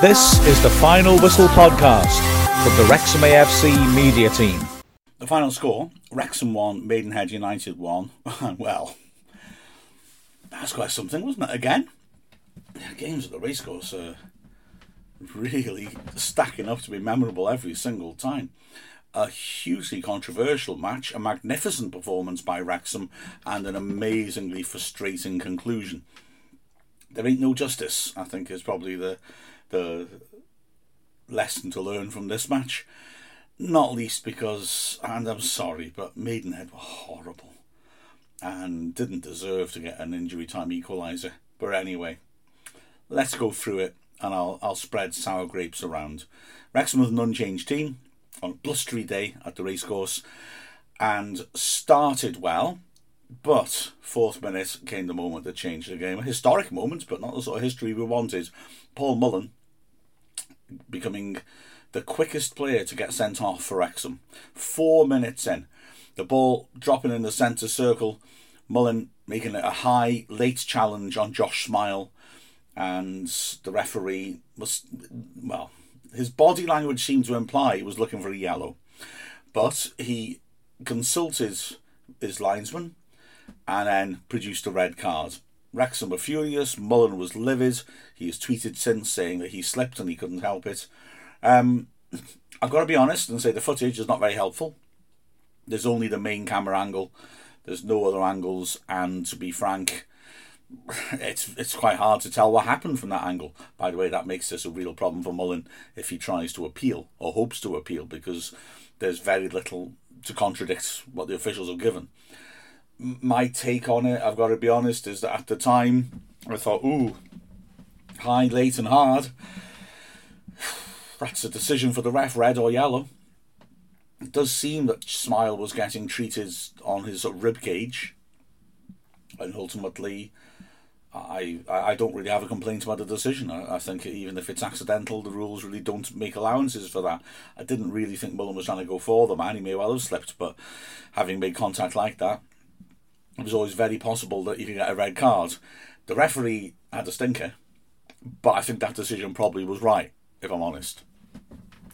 This is the Final Whistle podcast from the Wrexham AFC media team. The final score Wrexham 1, Maidenhead United 1. well, that's quite something, wasn't it? Again, games at the racecourse are really stacking up to be memorable every single time. A hugely controversial match, a magnificent performance by Wrexham, and an amazingly frustrating conclusion. There ain't no justice, I think, is probably the the lesson to learn from this match. Not least because, and I'm sorry, but Maidenhead were horrible and didn't deserve to get an injury time equaliser. But anyway, let's go through it and I'll, I'll spread sour grapes around. Wrexham was an unchanged team on a blustery day at the racecourse and started well, but fourth minute came the moment that changed the game. A historic moment, but not the sort of history we wanted. Paul Mullin becoming the quickest player to get sent off for Wrexham. Four minutes in, the ball dropping in the centre circle, Mullin making a high late challenge on Josh Smile, and the referee was well. His body language seemed to imply he was looking for a yellow, but he consulted his linesman and then produced a red card. Wrexham were furious. Mullin was livid. He has tweeted since saying that he slipped and he couldn't help it. Um, I've got to be honest and say the footage is not very helpful. There's only the main camera angle. There's no other angles, and to be frank, it's it's quite hard to tell what happened from that angle. By the way, that makes this a real problem for Mullin if he tries to appeal or hopes to appeal because there's very little to contradict what the officials have given my take on it, I've got to be honest, is that at the time I thought, ooh, high, late, and hard. That's a decision for the ref, red or yellow. It does seem that Smile was getting treated on his sort of rib cage, and ultimately, I I don't really have a complaint about the decision. I, I think even if it's accidental, the rules really don't make allowances for that. I didn't really think Mullin was trying to go for the man. He may well have slipped, but having made contact like that, it was always very possible that you could get a red card. The referee had a stinker, but I think that decision probably was right, if I'm honest.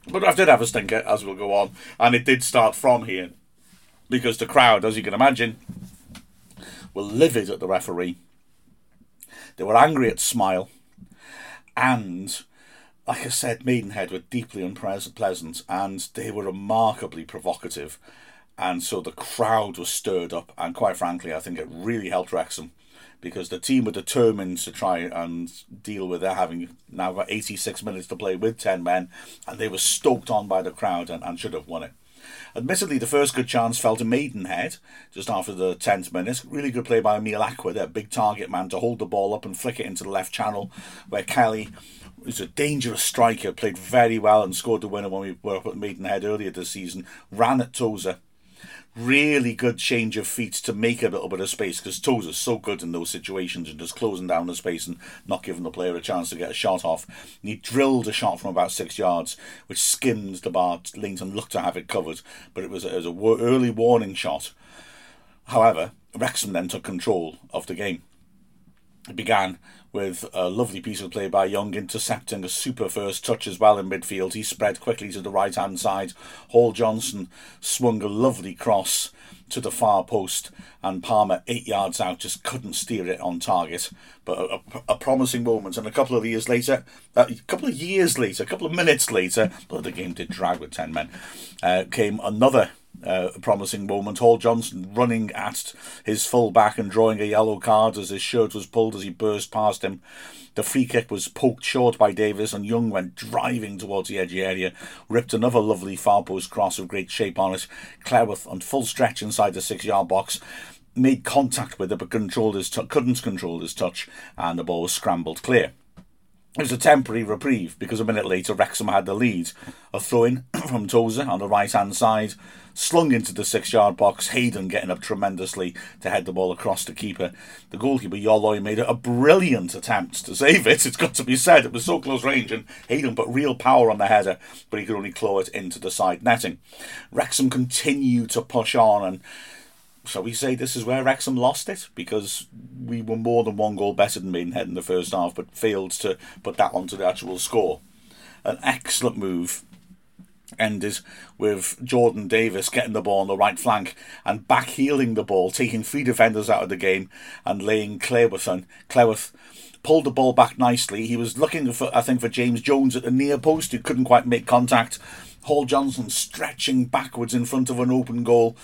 But I did have a stinker, as we'll go on, and it did start from here. Because the crowd, as you can imagine, were livid at the referee. They were angry at Smile. And, like I said, Maidenhead were deeply unpleasant and they were remarkably provocative and so the crowd was stirred up, and quite frankly, I think it really helped Wrexham because the team were determined to try and deal with it, having now got 86 minutes to play with 10 men, and they were stoked on by the crowd and, and should have won it. Admittedly, the first good chance fell to Maidenhead just after the 10th minute. Really good play by Emile Acquah, their big target man, to hold the ball up and flick it into the left channel, where Kelly, who's a dangerous striker, played very well and scored the winner when we were up at Maidenhead earlier this season, ran at Tozer really good change of feet to make a little bit of space because Tozer so good in those situations and just closing down the space and not giving the player a chance to get a shot off. And he drilled a shot from about six yards, which skimmed the bar. Lainton looked to have it covered, but it was, it was a early warning shot. However, Wrexham then took control of the game. It began with a lovely piece of play by Young intercepting a super first touch as well in midfield. He spread quickly to the right hand side. Hall Johnson swung a lovely cross to the far post, and Palmer, eight yards out, just couldn't steer it on target. But a, a, a promising moment, and a couple of years later, a couple of years later, a couple of minutes later, but the game did drag with 10 men, uh, came another uh, promising moment. Hall Johnson running at his full back and drawing a yellow card as his shirt was pulled as he burst past him. The free kick was poked short by Davies, and Young went driving towards the edgy area, ripped another lovely far post cross of great shape on it. Cleworth on full stretch inside the six yard box made contact with it but controlled his t- couldn't control his touch, and the ball was scrambled clear. It was a temporary reprieve because a minute later Wrexham had the lead. A throw in from Tozer on the right hand side, slung into the six yard box. Hayden getting up tremendously to head the ball across the keeper. The goalkeeper, Yoloy, made a brilliant attempt to save it. It's got to be said. It was so close range, and Hayden put real power on the header, but he could only claw it into the side netting. Wrexham continued to push on and shall we say this is where Wrexham lost it because we were more than one goal better than Maidenhead in the first half, but failed to put that onto the actual score. an excellent move ended with Jordan Davies getting the ball on the right flank and back heeling the ball, taking three defenders out of the game and laying Cleworth on. Cleworth pulled the ball back nicely. He was looking for, I think, for James Jones at the near post, who couldn't quite make contact. Hall Johnson stretching backwards in front of an open goal.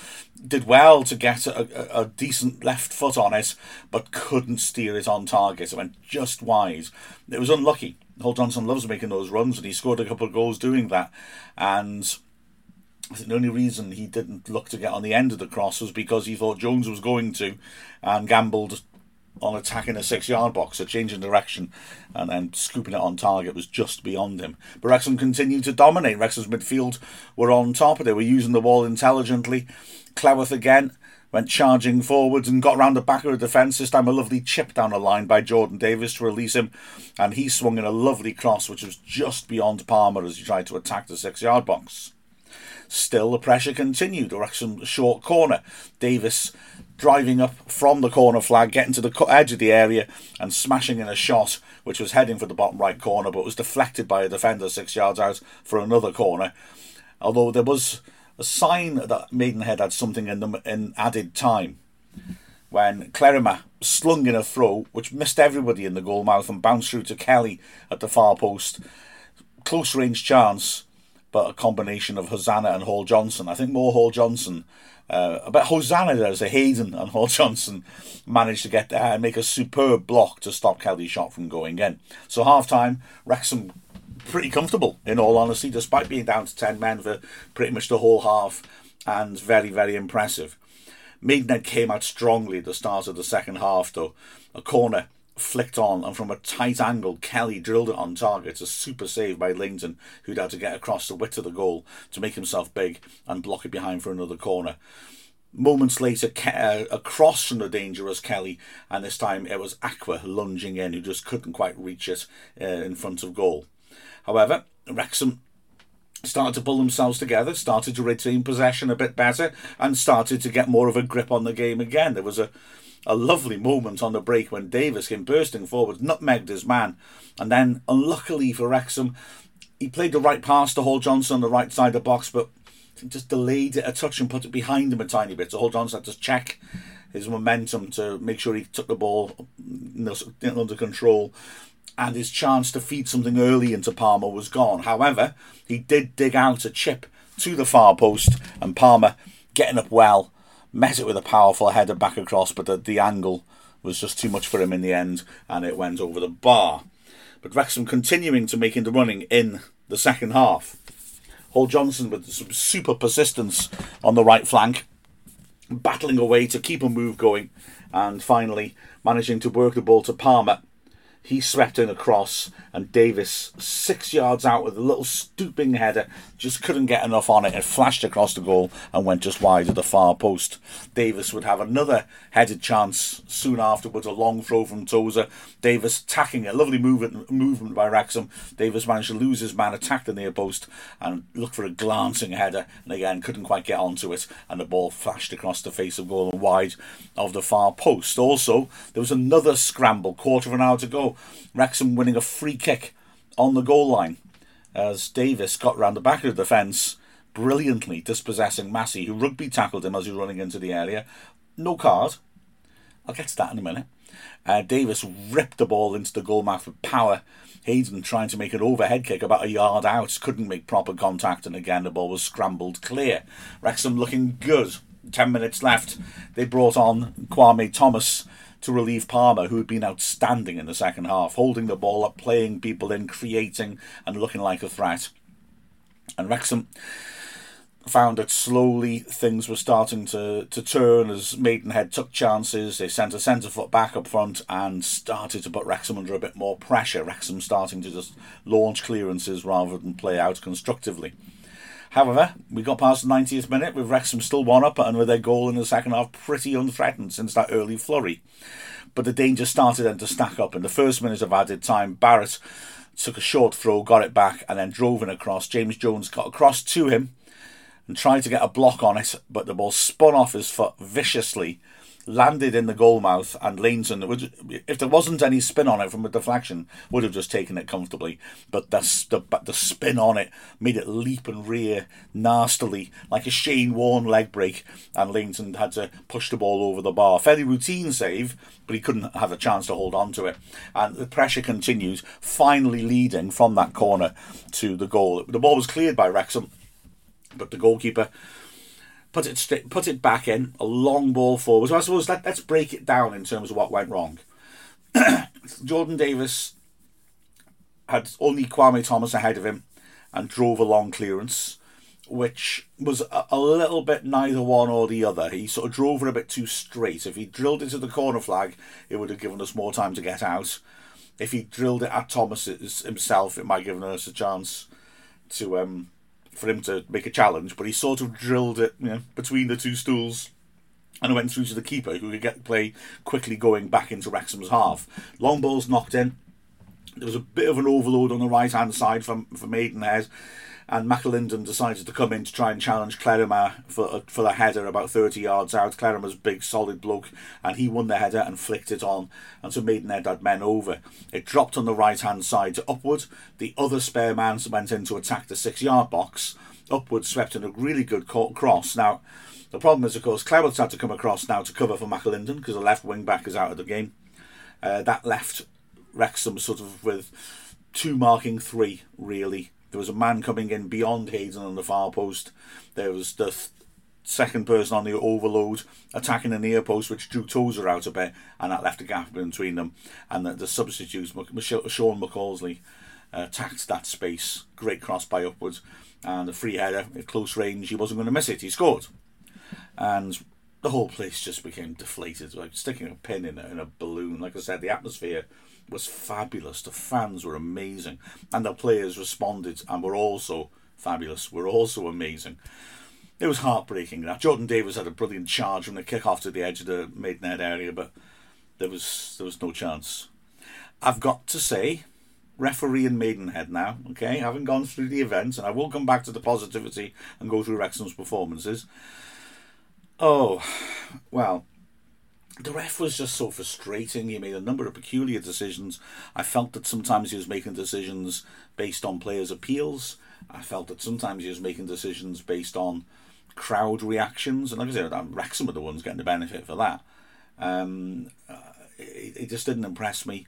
Did well to get a, a, decent left foot on it, but couldn't steer it on target. It went just wide. It was unlucky. Hall Johnson loves making those runs, and he scored a couple of goals doing that. And I think the only reason he didn't look to get on the end of the cross was because he thought Jones was going to, and gambled on attacking a six yard box, a change in direction, and then scooping it on target was just beyond him. But Wrexham continued to dominate. Wrexham's midfield were on top they were using the ball intelligently. Cleworth again went charging forwards and got round the back of the defence. This time, a lovely chip down the line by Jordan Davies to release him, and he swung in a lovely cross, which was just beyond Palmer as he tried to attack the six yard box. Still, the pressure continued. Wrexham short corner. Davies driving up from the corner flag, getting to the edge of the area and smashing in a shot which was heading for the bottom right corner but was deflected by a defender six yards out for another corner. Although there was a sign that Maidenhead had something in them in added time when Clerima slung in a throw which missed everybody in the goal mouth and bounced through to Kelly at the far post. Close range chance, but a combination of Hosanna and Hall Johnson. I think more Hall Johnson uh, Hosanna there's a Hayden and Hall Johnson managed to get there and make a superb block to stop Kelly's shot from going in. So half time, Wrexham pretty comfortable in all honesty, despite being down to ten men for pretty much the whole half, and very very impressive. Maidenhead came out strongly at the start of the second half though. A corner flicked on, and from a tight angle, Kelly drilled it on target. A super save by Lainton, who'd had to get across the width of the goal to make himself big and block it behind for another corner. Moments later, uh, across from the dangerous Kelly, and this time it was Acquah lunging in, who just couldn't quite reach it uh, in front of goal. However, Wrexham started to pull themselves together, started to retain possession a bit better, and started to get more of a grip on the game again. There was a a lovely moment on the break when Davies came bursting forward, nutmegged his man, and then, unluckily for Wrexham, he played the right pass to Hall Johnson on the right side of the box, but just delayed it a touch and put it behind him a tiny bit. So Hall Johnson had to check his momentum to make sure he took the ball under control. And his chance to feed something early into Palmer was gone. However, he did dig out a chip to the far post, and Palmer, getting up well, met it with a powerful header back across, but the, the angle was just too much for him in the end, and it went over the bar. But Wrexham continuing to make the running in the second half. Hall Johnson with some super persistence on the right flank, battling away to keep a move going, and finally managing to work the ball to Palmer he swept in across, and Davies, six yards out with a little stooping header, just couldn't get enough on it. It flashed across the goal and went just wide of the far post. Davies would have another headed chance soon afterwards, a long throw from Tozer. Davies tacking a lovely movement, movement by Wrexham. Davies managed to lose his man, attack the near post, and look for a glancing header, and again couldn't quite get onto it, and the ball flashed across the face of goal and wide of the far post. Also, there was another scramble, quarter of an hour to go. Wrexham winning a free kick on the goal line as Davies got round the back of the defence, brilliantly dispossessing Massey, who rugby tackled him as he was running into the area. No card. I'll get to that in a minute. Uh, Davies ripped the ball into the goal mouth with power. Hayden trying to make an overhead kick about a yard out, couldn't make proper contact, and again the ball was scrambled clear. Wrexham looking good. Ten minutes left. They brought on Kwame Thomas to relieve Palmer, who had been outstanding in the second half, holding the ball up, playing people in, creating, and looking like a threat. And Wrexham found that slowly things were starting to, to turn as Maidenhead took chances. They sent a centre foot back up front and started to put Wrexham under a bit more pressure. Wrexham starting to just launch clearances rather than play out constructively. However, we got past the 90th minute with Wrexham still one up and with their goal in the second half pretty unthreatened since that early flurry. But the danger started then to stack up. In the first minute of added time, Barrett took a short throw, got it back, and then drove in across. James Jones got across to him and tried to get a block on it, but the ball spun off his foot viciously landed in the goal mouth, and Lainton, would, if there wasn't any spin on it from a deflection, would have just taken it comfortably. But the, the, the spin on it made it leap and rear nastily, like a Shane Warne leg break, and Lainton had to push the ball over the bar. Fairly routine save, but he couldn't have a chance to hold on to it. And the pressure continues, finally leading from that corner to the goal. The ball was cleared by Wrexham, but the goalkeeper put it straight, put it back in, a long ball forward. So I suppose let, let's break it down in terms of what went wrong. Jordan Davies had only Kwame Thomas ahead of him and drove a long clearance, which was a, a, little bit neither one or the other. He sort of drove it a bit too straight. If he drilled into the corner flag, it would have given us more time to get out. If he drilled it at Thomas himself, it might have given us a chance to um, for him to make a challenge, but he sort of drilled it you know, between the two stools and went through to the keeper who could get the play quickly going back into Wrexham's half. Long ball's knocked in. There was a bit of an overload on the right hand side from, for Maidenhead and McAlinden decided to come in to try and challenge Clerima for for the header about 30 yards out. Clerima's big solid bloke, and he won the header and flicked it on, and so Maidenhead had men over. It dropped on the right hand side to upward. The other spare man went in to attack the six yard box. Upward swept in a really good cross. Now, the problem is, of course, Cleworth's had to come across now to cover for McAlinden because the left wing back is out of the game. Uh, that left Wrexham sort of with two marking three, really. There was a man coming in beyond Hayden on the far post. There was the th- second person on the overload attacking the near post, which drew Tozer out a bit, and that left a gap between them. And the, the substitutes, Michelle, Shawn McCoulsky, uh, attacked that space. Great cross by upwards, and a free header at close range. He wasn't going to miss it. He scored, and the whole place just became deflated, like sticking a pin in a, in a balloon. Like I said, the atmosphere was fabulous. The fans were amazing, and the players responded and were also fabulous. Were also amazing. It was heartbreaking. That Jordan Davies had a brilliant charge from the kick off to the edge of the Maidenhead area, but there was there was no chance. I've got to say, referee in Maidenhead now. Okay, having gone through the events, and I will come back to the positivity and go through Wrexham's performances. Oh, well, the ref was just so frustrating. He made a number of peculiar decisions. I felt that sometimes he was making decisions based on players' appeals. I felt that sometimes he was making decisions based on crowd reactions. And like I said, Wrexham are the ones getting the benefit for that. Um, uh, it, it, just didn't impress me.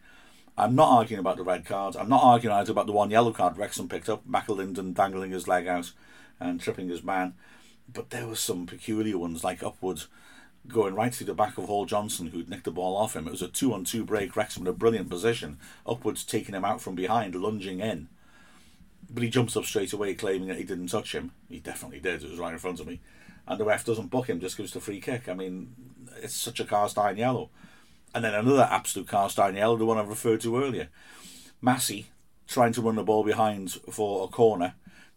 I'm not arguing about the red card. I'm not arguing either about the one yellow card Wrexham picked up, McAlinden dangling his leg out and tripping his man. But there were some peculiar ones, like upwards going right through the back of Hall Johnson, who'd nicked the ball off him. It was a two on two break. Wrexham in a brilliant position, upwards taking him out from behind, lunging in. But he jumps up straight away, claiming that he didn't touch him. He definitely did. It was right in front of me. And the ref doesn't book him, just gives the free kick. I mean, it's such a cast iron yellow. And then another absolute cast iron yellow, the one I referred to earlier. Massey trying to run the ball behind for a corner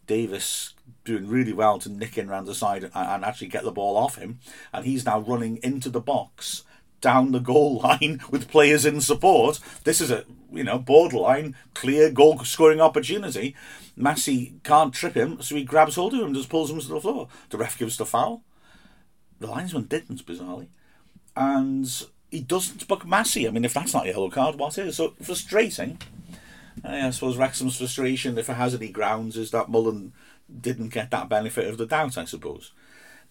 Davies doing really well to nick in around the side and, and actually get the ball off him. And he's now running into the box down the goal line with players in support. This is a you know borderline clear goal scoring opportunity. Massey can't trip him, so he grabs hold of him and just pulls him to the floor. The ref gives the foul. The linesman didn't, bizarrely, and he doesn't book Massey. I mean, if that's not a yellow card, what is? So frustrating. Eh, I suppose Wrexham's frustration, if it has any grounds, is that Mullin didn't get that benefit of the doubt, I suppose.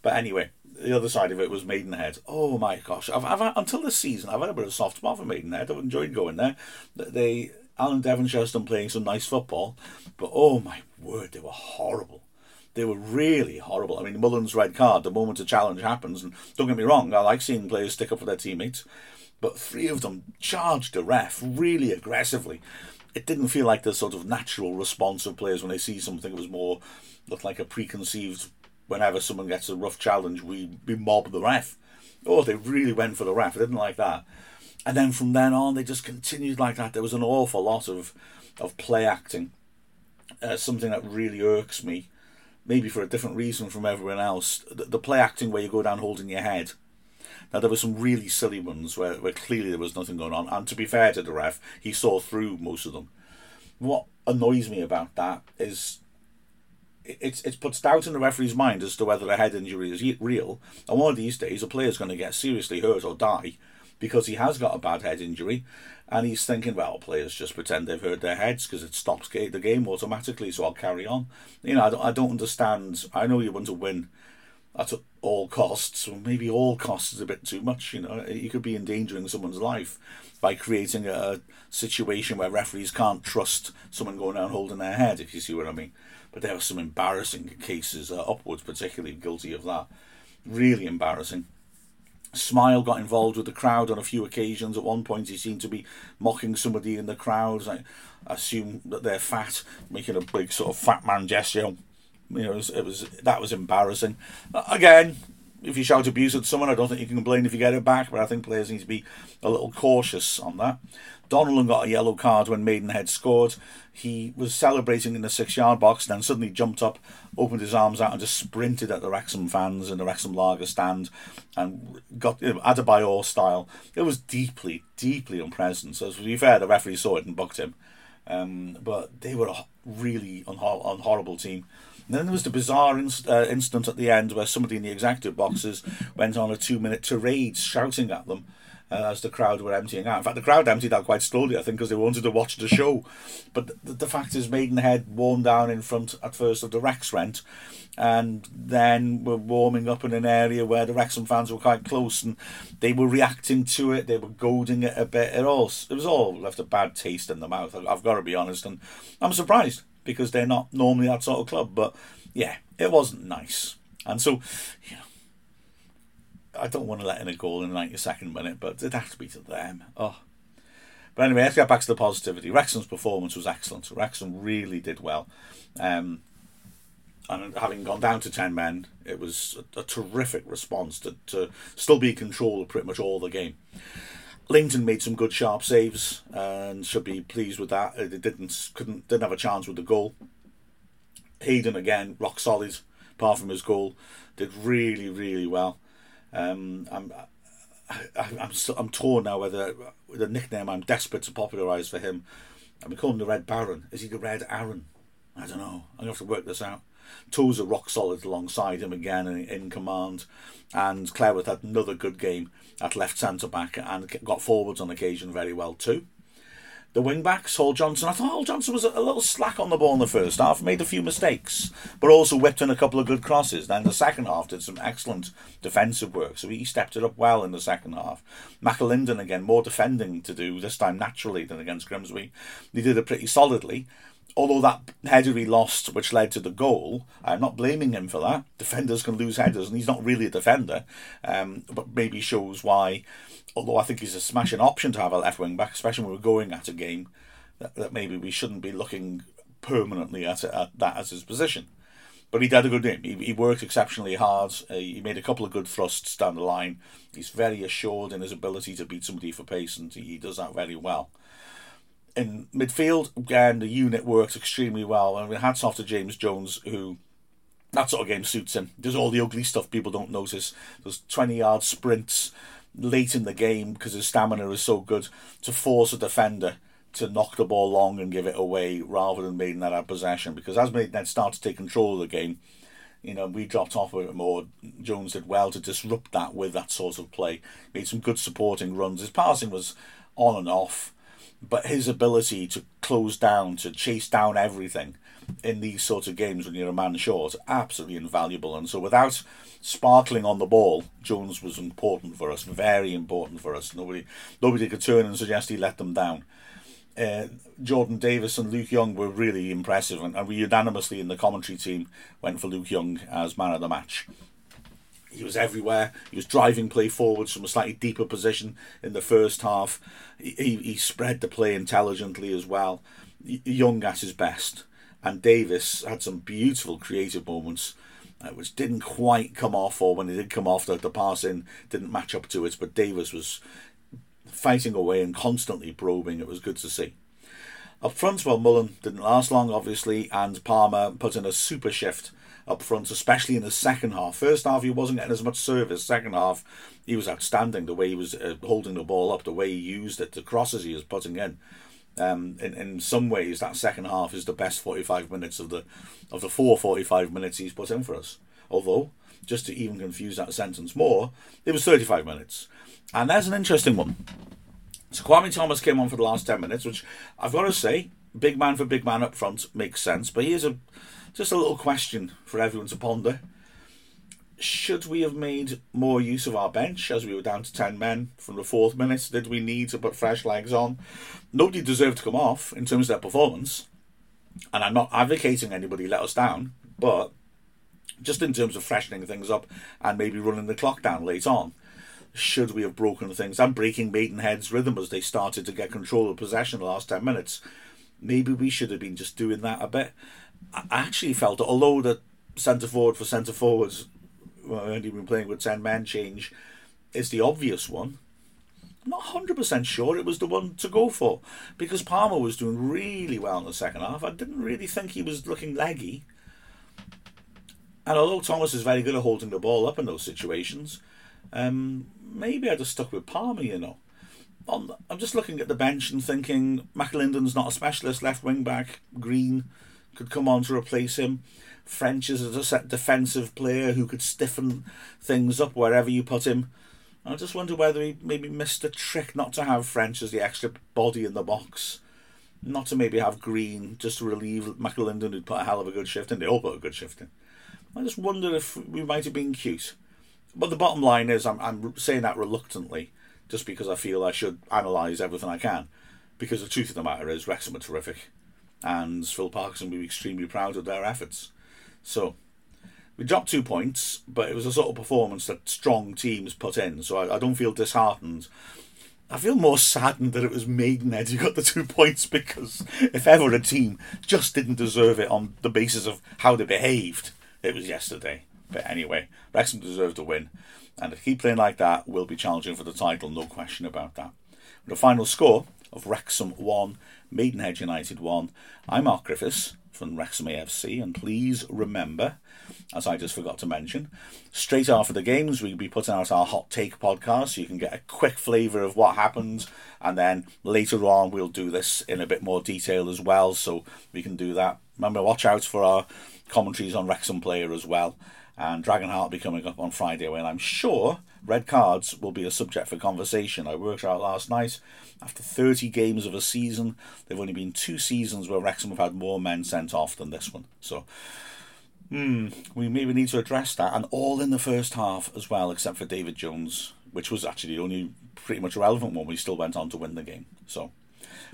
But anyway, the other side of it was Maidenhead. Oh my gosh! I've, I've until this season, I've had a bit of a soft spot for Maidenhead. I've enjoyed going there. They Alan Devonshire's done playing some nice football, but oh my word, they were horrible. They were really horrible. I mean, Mullin's red card. The moment a challenge happens, and don't get me wrong, I like seeing players stick up for their teammates, but three of them charged the ref really aggressively it didn't feel like the sort of natural response of players when they see something. It was more looked like a preconceived. Whenever someone gets a rough challenge, we we mob the ref. Oh, they really went for the ref. I didn't like that. And then from then on, they just continued like that. There was an awful lot of of play acting. Uh, something that really irks me, maybe for a different reason from everyone else. The, the play acting where you go down holding your head now there were some really silly ones where, where clearly there was nothing going on, and to be fair to the ref, he saw through most of them. What annoys me about that is it's it puts doubt in the referee's mind as to whether a head injury is real. And one of these days, a player's going to get seriously hurt or die because he has got a bad head injury, and he's thinking, well, players just pretend they've hurt their heads because it stops the game automatically, so I'll carry on. You know, I don't, I don't understand. I know you want to win at all costs, or maybe all costs is a bit too much. You know, you could be endangering someone's life by creating a situation where referees can't trust someone going down holding their head, if you see what I mean. But there were some embarrassing cases, uh, upwards particularly guilty of that. Really embarrassing. Smile got involved with the crowd on a few occasions. At one point, he seemed to be mocking somebody in the crowd. I assume that they're fat, making a big sort of fat man gesture. You know, it was, it was that was embarrassing. Again, if you shout abuse at someone, I don't think you can complain if you get it back. But I think players need to be a little cautious on that. Donnellan got a yellow card when Maidenhead scored. He was celebrating in the six yard box, then suddenly jumped up, opened his arms out, and just sprinted at the Wrexham fans in the Wrexham Lager stand and got you know, Adebayor style. It was deeply, deeply unpleasant. So, to be fair, the referee saw it and booked him. Um, but they were a really unhor- horrible team. And then there was the bizarre inst- uh, incident at the end where somebody in the executive boxes went on a two minute tirade shouting at them uh, as the crowd were emptying out. In fact, the crowd emptied out quite slowly, I think, because they wanted to watch the show. But the, the fact is, Maidenhead worn down in front at first of the Rex rent, and then were warming up in an area where the Wrexham fans were quite close, and they were reacting to it. They were goading it a bit. It all it was all left a bad taste in the mouth. I've got to be honest, and I'm surprised because they're not normally that sort of club. But yeah, it wasn't nice, and so you know I don't want to let in a goal in the 92nd minute, but it has to be to them. Oh. But anyway, let's get back to the positivity. Wrexham's performance was excellent. Wrexham really did well. Um, and having gone down to 10 men, it was a, a terrific response to, to still be in control of pretty much all the game. Lainton made some good sharp saves and should be pleased with that. They didn't couldn't didn't have a chance with the goal. Hayden again rock solid, apart from his goal, did really really well. Um, I'm I, I'm still, I'm torn now whether the nickname I'm desperate to popularise for him. I'm calling him the Red Baron. Is he the Red Aaron? I don't know. I'm gonna have to work this out. Tozer rock solid alongside him again in, in command, and Cleworth had another good game at left centre back and got forwards on occasion very well too the wing back, Hall Johnson. I thought Hall Johnson was a little slack on the ball in the first half, made a few mistakes, but also whipped in a couple of good crosses. Then the second half did some excellent defensive work, so he stepped it up well in the second half. McAlinden again, more defending to do this time naturally than against Grimsby. He did it pretty solidly. Although that header he lost, which led to the goal, I'm not blaming him for that. Defenders can lose headers, and he's not really a defender, um, but maybe shows why although I think he's a smashing option to have a left wing back, especially when we're going at a game, that, that maybe we shouldn't be looking permanently at, at that as his position. But he did a good game. He, he worked exceptionally hard. Uh, he made a couple of good thrusts down the line. He's very assured in his ability to beat somebody for pace, and he does that very well. In midfield, again, the unit works extremely well. And we hats off to James Jones, who that sort of game suits him. Does all the ugly stuff people don't notice. Those 20 yard sprints, late in the game because his stamina is so good to force a defender to knock the ball long and give it away rather than Maidenhead have possession. Because as Maidenhead started to take control of the game, you know, we dropped off a bit more. Jones did well to disrupt that with that sort of play. Made some good supporting runs. His passing was on and off, but his ability to close down, to chase down everything in these sorts of games when you're a man short, absolutely invaluable. And so without sparkling on the ball, Jones was important for us, very important for us. Nobody, nobody could turn and suggest he let them down. Uh, Jordan Davies and Luke Young were really impressive, and, and we unanimously in the commentary team went for Luke Young as man of the match. He was everywhere. He was driving play forwards from a slightly deeper position in the first half. He, he spread the play intelligently as well. Young at his best. And Davies had some beautiful creative moments uh, which didn't quite come off, or when it did come off, the, the passing didn't match up to it. But Davies was fighting away and constantly probing. It was good to see. Up front, well, Mullin didn't last long, obviously, and Palmer put in a super shift up front, especially in the second half. First half, he wasn't getting as much service. Second half, he was outstanding. The way he was uh, holding the ball up, the way he used it, the crosses he was putting in. Um, in, in some ways, that second half is the best 45 minutes of the of the four 45 minutes he's put in for us. Although, just to even confuse that sentence more, it was 35 minutes. And there's an interesting one. So Kwame Thomas came on for the last 10 minutes, which I've got to say, big man for big man up front makes sense. But here's a just a little question for everyone to ponder. Should we have made more use of our bench as we were down to 10 men from the fourth minute? Did we need to put fresh legs on? Nobody deserved to come off in terms of their performance. And I'm not advocating anybody let us down, but just in terms of freshening things up and maybe running the clock down late on, should we have broken things and breaking Maidenhead's rhythm as they started to get control of possession the last 10 minutes? Maybe we should have been just doing that a bit. I actually felt, that although the centre forward for centre forwards, well, only been playing with 10 men change, is the obvious one. I'm not 100% sure it was the one to go for because Palmer was doing really well in the second half. I didn't really think he was looking leggy. And although Thomas is very good at holding the ball up in those situations, um, maybe I'd have stuck with Palmer, you know. I'm just looking at the bench and thinking McAlinden's not a specialist left wing back. Green could come on to replace him. French is a set defensive player who could stiffen things up wherever you put him. I just wonder whether he maybe missed a trick not to have French as the extra body in the box. Not to maybe have Green just to relieve McAlinden, who'd put a hell of a good shift in. They all put a good shift in. I just wonder if we might have been cute. But the bottom line is, I'm, I'm saying that reluctantly, just because I feel I should analyse everything I can. Because the truth of the matter is, Wrexham are terrific and Phil Parkinson will be extremely proud of their efforts. So we dropped two points, but it was a sort of performance that strong teams put in. So I, I don't feel disheartened. I feel more saddened that it was Maidenhead who got the two points because if ever a team just didn't deserve it on the basis of how they behaved, it was yesterday. But anyway, Wrexham deserved to win. And if keep playing like that, we'll be challenging for the title, no question about that. The final score of Wrexham 1, Maidenhead United 1. I'm Mark Griffiths from Wrexham AFC, and please remember, as I just forgot to mention, straight after the games, we'll be putting out our hot take podcast so you can get a quick flavour of what happened, and then later on, we'll do this in a bit more detail as well, so we can do that. Remember, watch out for our commentaries on Wrexham Player as well and Dragonheart be coming up on Friday when I'm sure red cards will be a subject for conversation. I worked out last night, after 30 games of a season, there have only been two seasons where Wrexham have had more men sent off than this one. So, hmm, we maybe need to address that, and all in the first half as well, except for David Jones, which was actually the only pretty much relevant one. We still went on to win the game. So,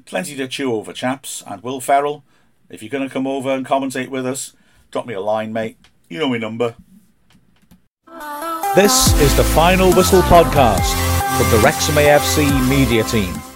plenty to chew over, chaps. And Will Ferrell, if you're going to come over and commentate with us, drop me a line, mate. You know my number. This is the Final Whistle podcast from the Wrexham AFC media team.